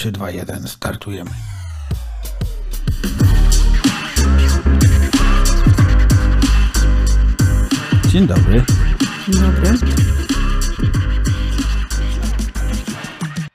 3, 2, 1, startujemy. Dzień dobry. Dzień dobry.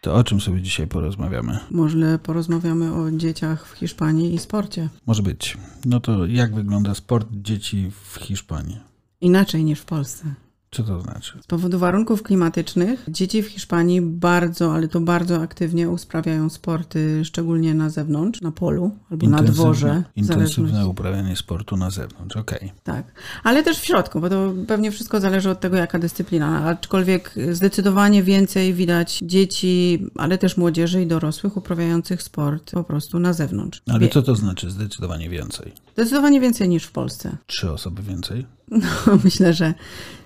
To o czym sobie dzisiaj porozmawiamy? Może porozmawiamy o dzieciach w Hiszpanii i sporcie. Może być. No to jak wygląda sport dzieci w Hiszpanii? Inaczej niż w Polsce. Co to znaczy? Z powodu warunków klimatycznych dzieci w Hiszpanii bardzo, ale to bardzo aktywnie usprawiają sporty, szczególnie na zewnątrz, na polu albo na dworze. Intensywne uprawianie sportu na zewnątrz, okej. Tak, ale też w środku, bo to pewnie wszystko zależy od tego, jaka dyscyplina. Aczkolwiek zdecydowanie więcej widać dzieci, ale też młodzieży i dorosłych uprawiających sport po prostu na zewnątrz. Ale co to znaczy zdecydowanie więcej? Zdecydowanie więcej niż w Polsce. Trzy osoby więcej? No, myślę, że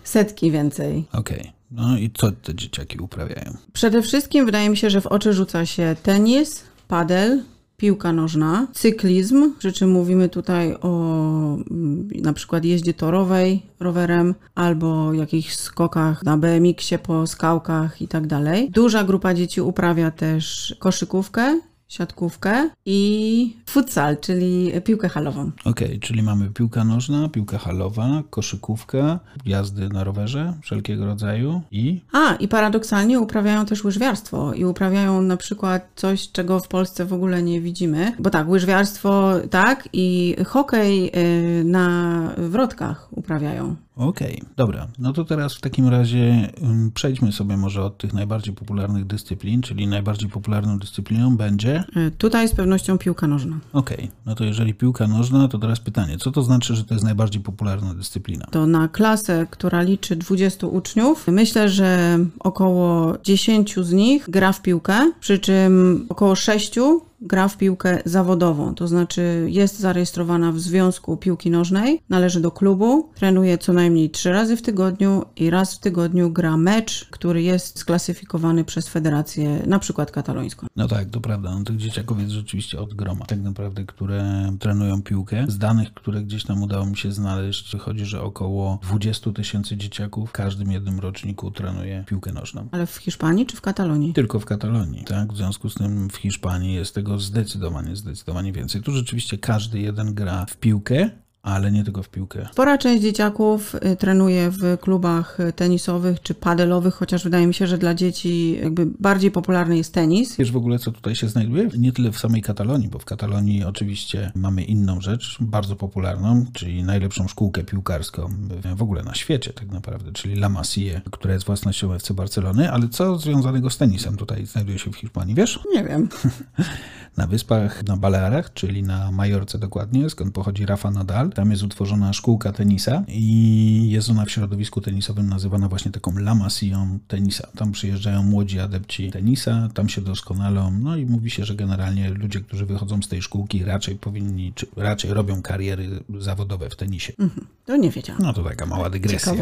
setki więcej. Okej. No i co te dzieciaki uprawiają? Przede wszystkim wydaje mi się, że w oczy rzuca się tenis, padel, piłka nożna, cyklizm, przy czym mówimy tutaj o mm, na przykład jeździe torowej rowerem albo jakichś skokach na BMX-ie po skałkach i tak dalej. Duża grupa dzieci uprawia też koszykówkę, siatkówkę i futsal, czyli piłkę halową. Okej, czyli mamy piłka nożna, piłka halowa, koszykówka, jazdy na rowerze wszelkiego rodzaju i A, i paradoksalnie uprawiają też łyżwiarstwo i uprawiają na przykład coś, czego w Polsce w ogóle nie widzimy. Bo tak, łyżwiarstwo tak i hokej y, na wrotkach uprawiają. Okej, dobra. No to teraz w takim razie przejdźmy sobie może od tych najbardziej popularnych dyscyplin, czyli najbardziej popularną dyscypliną będzie. Y, Tutaj z pewnością piłka nożna. Okej, no to jeżeli piłka nożna, to teraz pytanie, co to znaczy, że to jest najbardziej popularna dyscyplina? To na klasę, która liczy 20 uczniów, myślę, że około 10 z nich gra w piłkę, przy czym około 6 gra w piłkę zawodową, to znaczy jest zarejestrowana w Związku Piłki Nożnej, należy do klubu, trenuje co najmniej 3 razy w tygodniu i raz w tygodniu gra mecz, który jest sklasyfikowany przez federację, na przykład katalońską. No tak, to prawda. No, tych dzieciaków jest rzeczywiście od groma, tak naprawdę, które trenują piłkę. Z danych, które gdzieś tam udało mi się znaleźć, wychodzi, że około 20 tysięcy dzieciaków w każdym jednym roczniku trenuje piłkę nożną. Ale w Hiszpanii czy w Katalonii? Tylko w Katalonii, tak? W związku z tym w Hiszpanii jest tego zdecydowanie, zdecydowanie więcej. Tu rzeczywiście każdy jeden gra w piłkę, ale nie tylko w piłkę. Spora część dzieciaków y, trenuje w klubach y, tenisowych czy padelowych, chociaż wydaje mi się, że dla dzieci jakby bardziej popularny jest tenis. Wiesz w ogóle, co tutaj się znajduje? Nie tyle w samej Katalonii, bo w Katalonii oczywiście mamy inną rzecz, bardzo popularną, czyli najlepszą szkółkę piłkarską w ogóle na świecie tak naprawdę, czyli La Masia, która jest własnością FC Barcelony, ale co związanego z tenisem tutaj znajduje się w Hiszpanii, wiesz? Nie wiem. Na wyspach, na Balearach, czyli na Majorce dokładnie, skąd pochodzi Rafa Nadal. Tam jest utworzona szkółka tenisa i jest ona w środowisku tenisowym nazywana właśnie taką La tenisa. Tam przyjeżdżają młodzi adepci tenisa, tam się doskonalą, no i mówi się, że generalnie ludzie, którzy wychodzą z tej szkółki raczej powinni, czy raczej robią kariery zawodowe w tenisie. To nie wiedziałam. No to taka mała dygresja.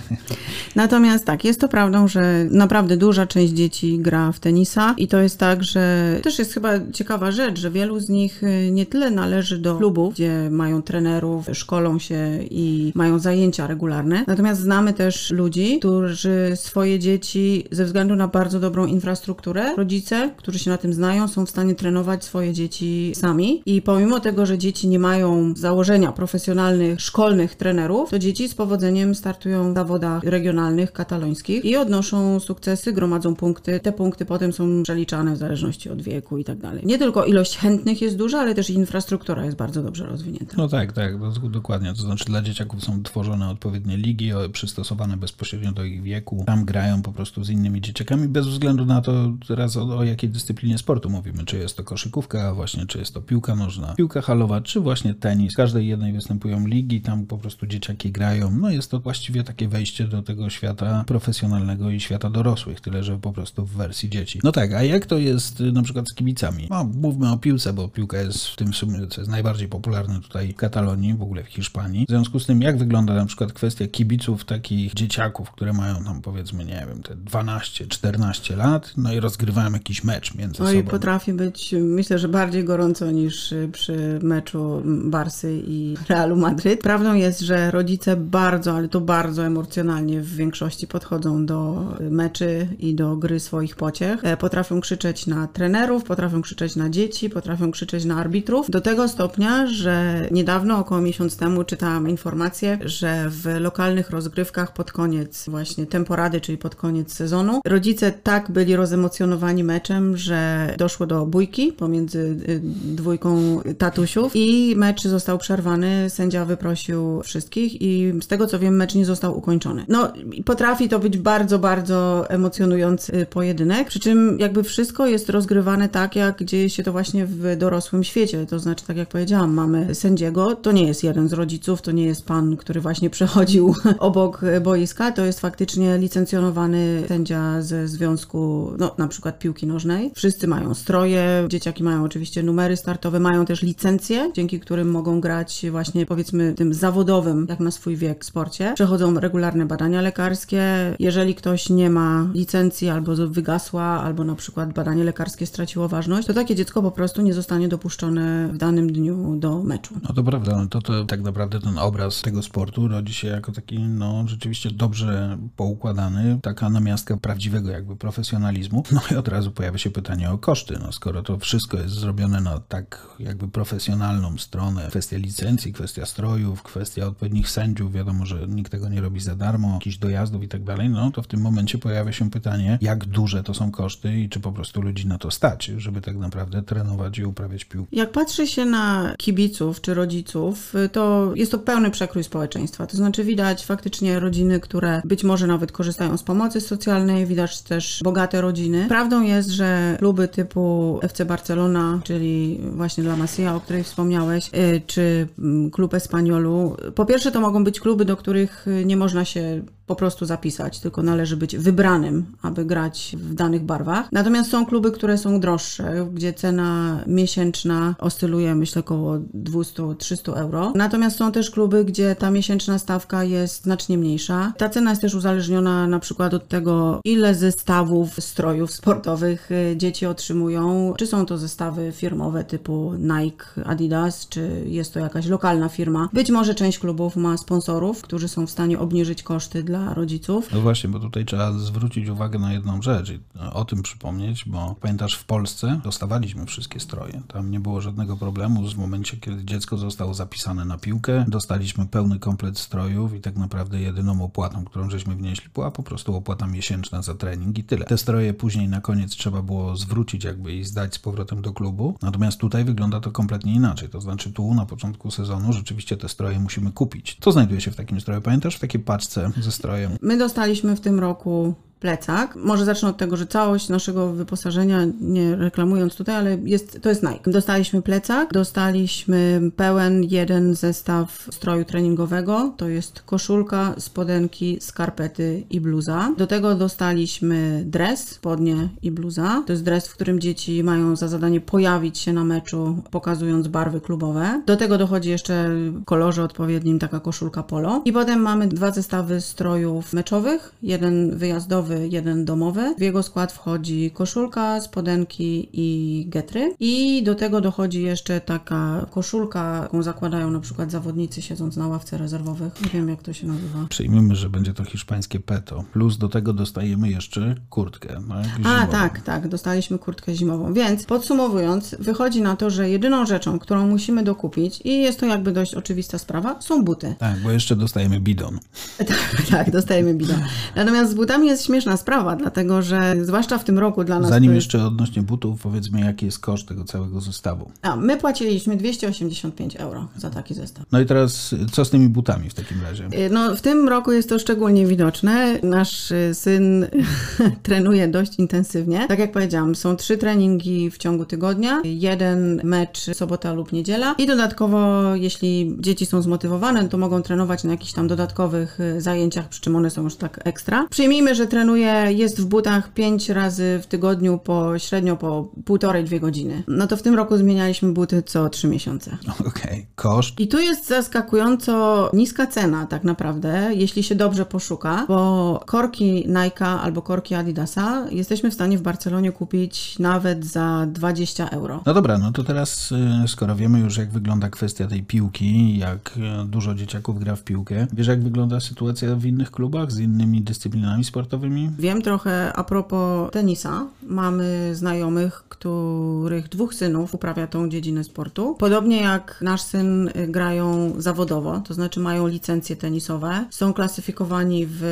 Natomiast tak, jest to prawdą, że naprawdę duża część dzieci gra w tenisa i to jest tak, że też jest chyba ciekawa rzecz, że wielu z nich y, nie tyle należy do klubów, gdzie mają trenerów, szkolą się i mają zajęcia regularne. Natomiast znamy też ludzi, którzy swoje dzieci ze względu na bardzo dobrą infrastrukturę, rodzice, którzy się na tym znają, są w stanie trenować swoje dzieci sami i pomimo tego, że dzieci nie mają założenia profesjonalnych, szkolnych trenerów, to dzieci z powodzeniem startują w zawodach regionalnych, katalońskich i odnoszą sukcesy, gromadzą punkty. Te punkty potem są przeliczane w zależności od wieku i tak dalej. Nie tylko ilość chętnych jest duża, ale też infrastruktura jest bardzo dobrze rozwinięta. No tak, tak, do- dokładnie. To znaczy dla dzieciaków są tworzone odpowiednie ligi przystosowane bezpośrednio do ich wieku. Tam grają po prostu z innymi dzieciakami bez względu na to teraz o, o jakiej dyscyplinie sportu mówimy. Czy jest to koszykówka właśnie, czy jest to piłka nożna, piłka halowa, czy właśnie tenis. W każdej jednej występują ligi, tam po prostu dzieciaki grają. No jest to właściwie takie wejście do tego świata profesjonalnego i świata dorosłych, tyle że po prostu w wersji dzieci. No tak, a jak to jest y, na przykład z kibicami? No, mówmy o piłce, bo piłka jest w tym sumie, co jest najbardziej popularne tutaj w Katalonii, w ogóle w Hiszpanii. W związku z tym, jak wygląda na przykład kwestia kibiców takich dzieciaków, które mają tam powiedzmy, nie wiem, te 12-14 lat, no i rozgrywają jakiś mecz między sobą. potrafi być, myślę, że bardziej gorąco niż przy meczu Barsy i Realu Madryt. Prawdą jest, że rodzice bardzo, ale to bardzo emocjonalnie w większości podchodzą do meczy i do gry swoich pociech. E, Potrafią krzyczeć na trenerów, potrafią krzyczeć na dzieci, potrafią krzyczeć na arbitrów. Do tego stopnia, że niedawno, około miesiąc temu, czytałam informację, że w lokalnych rozgrywkach pod koniec właśnie temporady, czyli pod koniec sezonu, rodzice tak byli rozemocjonowani meczem, że doszło do bójki pomiędzy y, dwójką tatusiów i mecz został przerwany. Sędzia wyprosił wszystkich i z tego co wiem, mecz nie został ukończony. No, potrafi to być bardzo, bardzo emocjonujący pojedynek, przy czym jakby wszystko jest rozgrywane tak, jak dzieje się to właśnie w dorosłym świecie. To znaczy, tak jak powiedziałam, mamy sędziego, to nie jest jeden z rodziców, to nie jest pan, który właśnie przechodził obok boiska, to jest faktycznie licencjonowany sędzia ze związku, no na przykład piłki nożnej. Wszyscy mają stroje, dzieciaki mają oczywiście numery startowe, mają też licencje, dzięki którym mogą grać właśnie powiedzmy tym zawodowym, jak na swój wiek sporcie. Przechodzą regularne badania lekarskie. Jeżeli ktoś nie ma licencji albo wygasła, albo na przykład badanie lekarskie straciło ważność, to takie dziecko po prostu nie zostanie dopuszczone w danym dniu do meczu. No to prawda, no to, to tak naprawdę ten obraz tego sportu rodzi się jako taki, no rzeczywiście dobrze poukładany, taka namiastka prawdziwego jakby profesjonalizmu. No i od razu pojawia się pytanie o koszty. No skoro to wszystko jest zrobione na tak jakby profesjonalną stronę, kwestia licencji, kwestia strojów, kwestia odpowiednich sędziów, wiadomo, że nikt tego nie robi za darmo, jakichś dojazdów i tak dalej, no to w tym momencie pojawia się pytanie, jak duże to są koszty i czy po prostu ludzi na to stać, żeby tak naprawdę trenować i uprawiać piłkę. Jak patrzy się na kibiców czy rodziców, to jest to pełny przekrój społeczeństwa. To znaczy widać faktycznie rodziny, które być może nawet korzystają z pomocy socjalnej, widać też bogate rodziny. Prawdą jest, że kluby typu FC Barcelona, czyli właśnie La Masia, o której wspomniałeś, y, czy mm, klub Espaniolu, po pierwsze to mogą być kluby, do których nie można się po prostu zapisać, tylko należy być wybranym, aby grać w danych barwach. Natomiast są kluby, które są droższe, gdzie cena miesięczna oscyluje myślę około 200-300 euro. Natomiast są też kluby, gdzie ta miesięczna stawka jest znacznie mniejsza. Ta cena jest też uzależniona na przykład od tego, ile zestawów strojów sportowych y, dzieci otrzymują. Czy są to zestawy firmowe typu Nike, Adidas, czy jest to jakaś lokalna firma. Być może część klubów ma sponsorów, którzy są w stanie obniżyć koszty dla rodziców. No właśnie, bo tutaj trzeba zwrócić uwagę na jedną rzecz i o tym przypomnieć, bo pamiętasz, w Polsce dostawaliśmy wszystkie stroje. Tam nie było żadnego problemu. W momencie, kiedy dziecko zostało zapisane na piłkę, dostaliśmy pełny komplet strojów i tak naprawdę jedyną opłatą, którą żeśmy wnieśli, była po prostu opłata miesięczna za trening i tyle. Te stroje później na koniec trzeba było zwrócić jakby i zdać z powrotem do klubu. Natomiast tutaj wygląda to kompletnie inaczej. To znaczy tu na początku sezonu rzeczywiście te stroje musimy kupić. Co znajduje się w takim stroju? Pamiętasz w takiej paczce ze My dostaliśmy w tym roku plecak. Może zacznę od tego, że całość naszego wyposażenia, nie reklamując tutaj, ale jest, to jest Nike. Dostaliśmy plecak, dostaliśmy pełen jeden zestaw stroju treningowego, to jest koszulka, spodenki, skarpety i bluza. Do tego dostaliśmy dres, spodnie i bluza. To jest dres, w którym dzieci mają za zadanie pojawić się na meczu, pokazując barwy klubowe. Do tego dochodzi jeszcze w kolorze odpowiednim taka koszulka polo. I potem mamy dwa zestawy strojów meczowych, jeden wyjazdowy jeden domowy. W jego skład wchodzi koszulka, spodenki i getry. I do tego dochodzi jeszcze taka koszulka, jaką zakładają na przykład zawodnicy siedząc na ławce rezerwowych. Nie wiem jak to się nazywa. Przyjmijmy, że będzie to hiszpańskie peto. Plus do tego dostajemy jeszcze kurtkę. No, A, tak, tak. Dostaliśmy kurtkę zimową. Więc podsumowując, wychodzi na to, że jedyną rzeczą, którą musimy dokupić i jest to jakby dość oczywista sprawa, są buty. Tak, bo jeszcze dostajemy bidon. tak, tak, dostajemy bidon. Natomiast z butami jest śmieszna sprawa, dlatego że zwłaszcza w tym roku dla nas. Zanim jest... jeszcze odnośnie butów, powiedzmy, jaki jest koszt tego całego zestawu. A, my płaciliśmy 285 euro za taki zestaw. No i teraz co z tymi butami w takim razie? No, w tym roku jest to szczególnie widoczne. Nasz syn trenuje dość intensywnie. Tak jak powiedziałam, są trzy treningi w ciągu tygodnia, jeden mecz sobota lub niedziela i dodatkowo, jeśli dzieci są zmotywowane, to mogą trenować na jakichś tam dodatkowych zajęciach, przy czym one są już tak ekstra. Przyjmijmy, że trenują trenuje, jest w butach pięć razy w tygodniu po średnio po półtorej, dwie godziny. No to w tym roku zmienialiśmy buty co trzy miesiące. Okej, okay. koszt? I tu jest zaskakująco niska cena tak naprawdę, jeśli się dobrze poszuka, bo korki Nike albo korki Adidasa jesteśmy w stanie w Barcelonie kupić nawet za 20 euro. No dobra, no to teraz y, skoro wiemy już jak wygląda kwestia tej piłki, jak y, dużo dzieciaków gra w piłkę, wiesz jak wygląda sytuacja w innych klubach z innymi dyscyplinami sportowymi? Wiem trochę a propos tenisa. Mamy znajomych, których dwóch synów uprawia tą dziedzinę sportu. Podobnie jak nasz syn y, grają zawodowo, to znaczy mają licencje tenisowe, są klasyfikowani w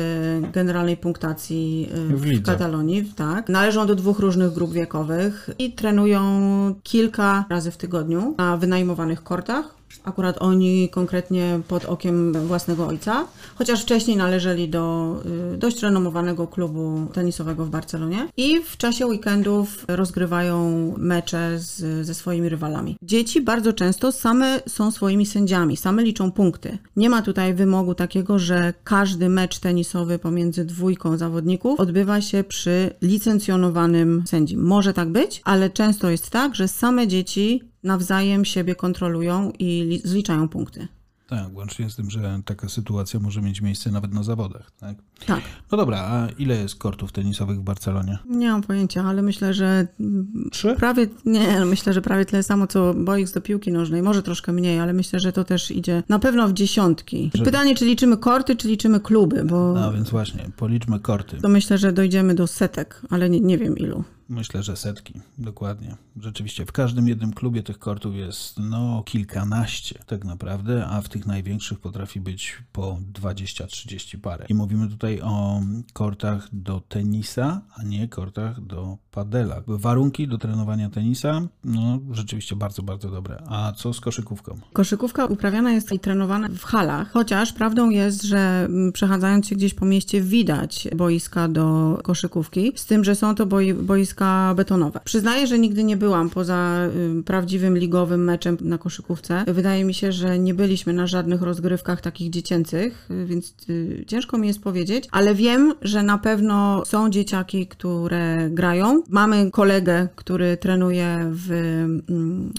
generalnej punktacji y, w, w Katalonii, tak. Należą do dwóch różnych grup wiekowych i trenują kilka razy w tygodniu na wynajmowanych kortach Akurat oni konkretnie pod okiem własnego ojca, chociaż wcześniej należeli do y, dość renomowanego klubu tenisowego w Barcelonie i w czasie weekendów rozgrywają mecze z, ze swoimi rywalami. Dzieci bardzo często same są swoimi sędziami, same liczą punkty. Nie ma tutaj wymogu takiego, że każdy mecz tenisowy pomiędzy dwójką zawodników odbywa się przy licencjonowanym sędzi. Może tak być, ale często jest tak, że same dzieci nawzajem siebie kontrolują i zliczają punkty. Tak, łącznie z tym, że taka sytuacja może mieć miejsce nawet na zawodach, tak? Tak. No dobra, a ile jest kortów tenisowych w Barcelonie? Nie mam pojęcia, ale myślę, że Trzy? prawie, nie, myślę, że prawie tyle samo co boisk do piłki nożnej, może troszkę mniej, ale myślę, że to też idzie na pewno w dziesiątki. Że... Pytanie, czy liczymy korty, czy liczymy kluby, bo... No więc właśnie, policzmy korty. To myślę, że dojdziemy do setek, ale nie, nie wiem ilu. Myślę, że setki, dokładnie. Rzeczywiście, w każdym jednym klubie tych kortów jest no kilkanaście tak naprawdę, a w tych największych potrafi być po 20-30 parę. I mówimy tutaj o kortach do tenisa, a nie kortach do padela. Warunki do trenowania tenisa, no rzeczywiście bardzo, bardzo dobre. A co z koszykówką? Koszykówka uprawiana jest i trenowana w halach, chociaż prawdą jest, że mm, przechadzając się gdzieś po mieście widać boiska do koszykówki, z tym, że są to boi boiska boiska betonowe. Przyznaję, że nigdy nie byłam poza prawdziwym ligowym meczem na koszykówce. Wydaje mi się, że nie byliśmy na żadnych rozgrywkach takich dziecięcych, y, więc y, ciężko mi jest powiedzieć, ale wiem, że na pewno są dzieciaki, które grają. Mamy kolegę, który trenuje w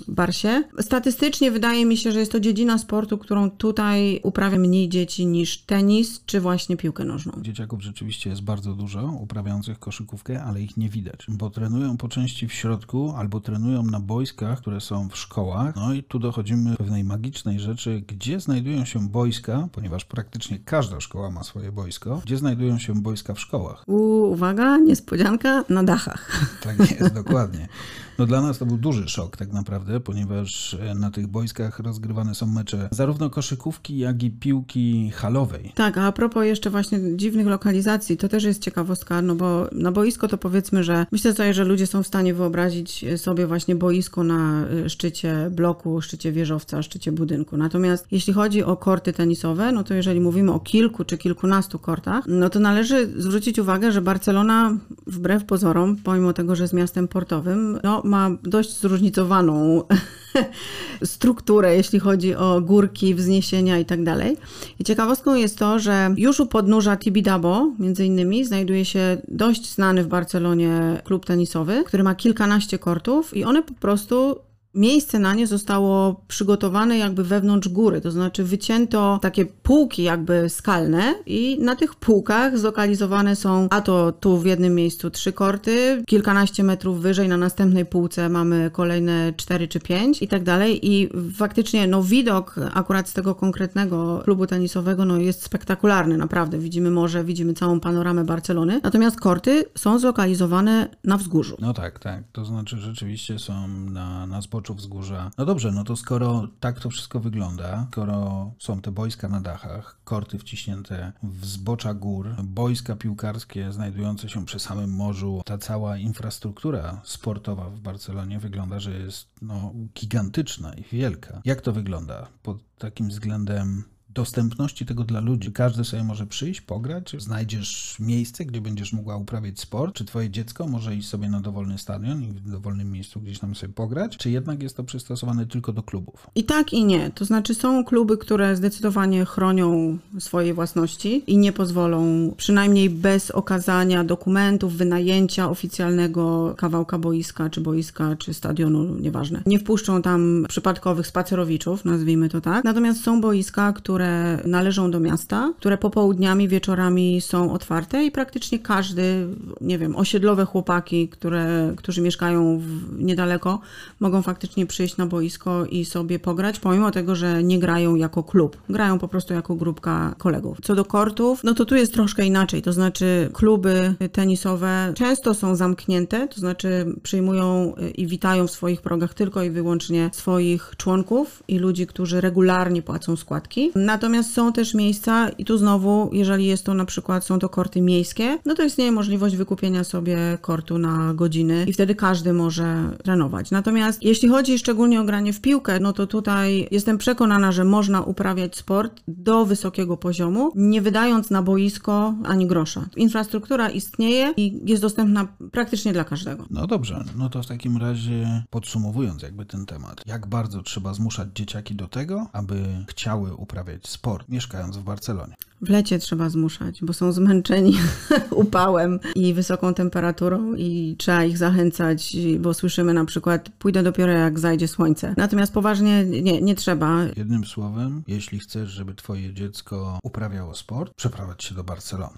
Barsie. Statystycznie wydaje mi się, że jest to dziedzina sportu, którą tutaj uprawia mniej dzieci niż tenis czy właśnie piłkę nożną. Dzieciaków rzeczywiście jest bardzo dużo uprawiających koszykówkę, ale ich nie widać, bo trenują po części w środku albo trenują na boiskach, które są w szkołach. No i tu dochodzimy do pewnej magicznej rzeczy, gdzie znajdują się boiska, ponieważ praktycznie każda szkoła ma swoje boisko, gdzie znajdują się boiska w szkołach. U, uwaga, niespodzianka na dachach. Tak jest, dokładnie. No dla nas to był duży szok tak naprawdę, ponieważ e, na tych boiskach rozgrywane są mecze zarówno koszykówki, jak i piłki halowej. Tak, a, propos jeszcze właśnie dziwnych lokalizacji, to też jest ciekawostka, no bo na boisko to powiedzmy, że myślę sobie, że ludzie są w stanie wyobrazić sobie właśnie boisko na e, szczycie bloku, szczycie wieżowca, szczycie budynku. Natomiast jeśli chodzi o korty tenisowe, no to jeżeli mówimy o kilku czy kilkunastu kortach, no to należy zwrócić uwagę, że Barcelona wbrew pozorom, pomimo tego, że jest miastem portowym, no ma dość zróżnicowaną strukturę, jeśli chodzi o górki, wzniesienia i tak dalej. I ciekawostką jest to, że już u podnóża Tibidabo, między innymi, znajduje się dość znany w Barcelonie klub tenisowy, który ma kilkanaście kortów i one po prostu Miejsce na nie zostało przygotowane jakby wewnątrz góry, to znaczy wycięto takie półki jakby skalne i na tych półkach zlokalizowane są, a to tu w jednym miejscu trzy korty, kilkanaście metrów wyżej na następnej półce mamy kolejne cztery czy pięć i tak dalej i faktycznie no widok akurat z tego konkretnego klubu tenisowego no jest spektakularny, naprawdę. Widzimy morze, widzimy całą panoramę Barcelony, natomiast korty są zlokalizowane na wzgórzu. No tak, tak, to znaczy rzeczywiście są na, na zboczu poczu wzgórza. No dobrze, no to skoro tak to wszystko wygląda, skoro są te boiska na dachach, korty wciśnięte w zbocza gór, boiska piłkarskie znajdujące się przy samym morzu, ta cała infrastruktura sportowa w Barcelonie wygląda, że jest no, gigantyczna i wielka. Jak to wygląda pod takim względem dostępności tego dla ludzi. Każdy sobie może przyjść, pograć, znajdziesz miejsce, gdzie będziesz mogła uprawiać sport, czy twoje dziecko może iść sobie na dowolny stadion i w dowolnym miejscu gdzieś tam sobie pograć, czy jednak jest to przystosowane tylko do klubów? I tak i nie. To znaczy są kluby, które zdecydowanie chronią swoje własności i nie pozwolą, przynajmniej bez okazania dokumentów, wynajęcia oficjalnego kawałka boiska, czy boiska, czy stadionu, nieważne. Nie wpuszczą tam przypadkowych spacerowiczów, nazwijmy to tak. Natomiast są boiska, które należą do miasta, które popołudniami, wieczorami są otwarte i praktycznie każdy, nie wiem, osiedlowe chłopaki, które, którzy mieszkają w, niedaleko, mogą faktycznie przyjść na boisko i sobie pograć, pomimo tego, że nie grają jako klub. Grają po prostu jako grupka kolegów. Co do kortów, no to tu jest troszkę inaczej. To znaczy, kluby tenisowe często są zamknięte, to znaczy przyjmują i witają w swoich progach tylko i wyłącznie swoich członków i ludzi, którzy regularnie płacą składki. Natomiast są też miejsca, i tu znowu, jeżeli jest to na przykład, są to korty miejskie, no to istnieje możliwość wykupienia sobie kortu na godziny i wtedy każdy może trenować. Natomiast jeśli chodzi szczególnie o granie w piłkę, no to tutaj jestem przekonana, że można uprawiać sport do wysokiego poziomu, nie wydając na boisko ani grosza. Infrastruktura istnieje i jest dostępna praktycznie dla każdego. No dobrze, no to w takim razie podsumowując jakby ten temat, jak bardzo trzeba zmuszać dzieciaki do tego, aby chciały uprawiać sport, mieszkając w Barcelonie? W lecie trzeba zmuszać, bo są zmęczeni upałem i wysoką temperaturą i trzeba ich zachęcać, bo słyszymy na przykład pójdę dopiero jak zajdzie słońce. Natomiast poważnie nie, nie trzeba. Jednym słowem, jeśli chcesz, żeby twoje dziecko uprawiało sport, przeprowadź się do Barcelony.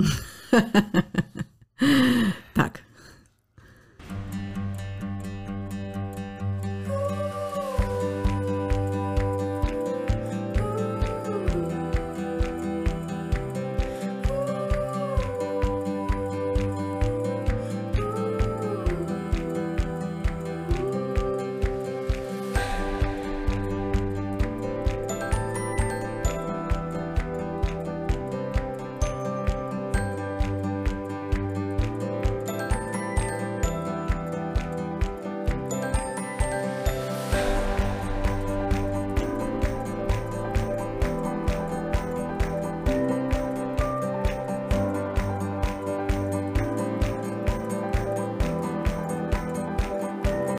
tak.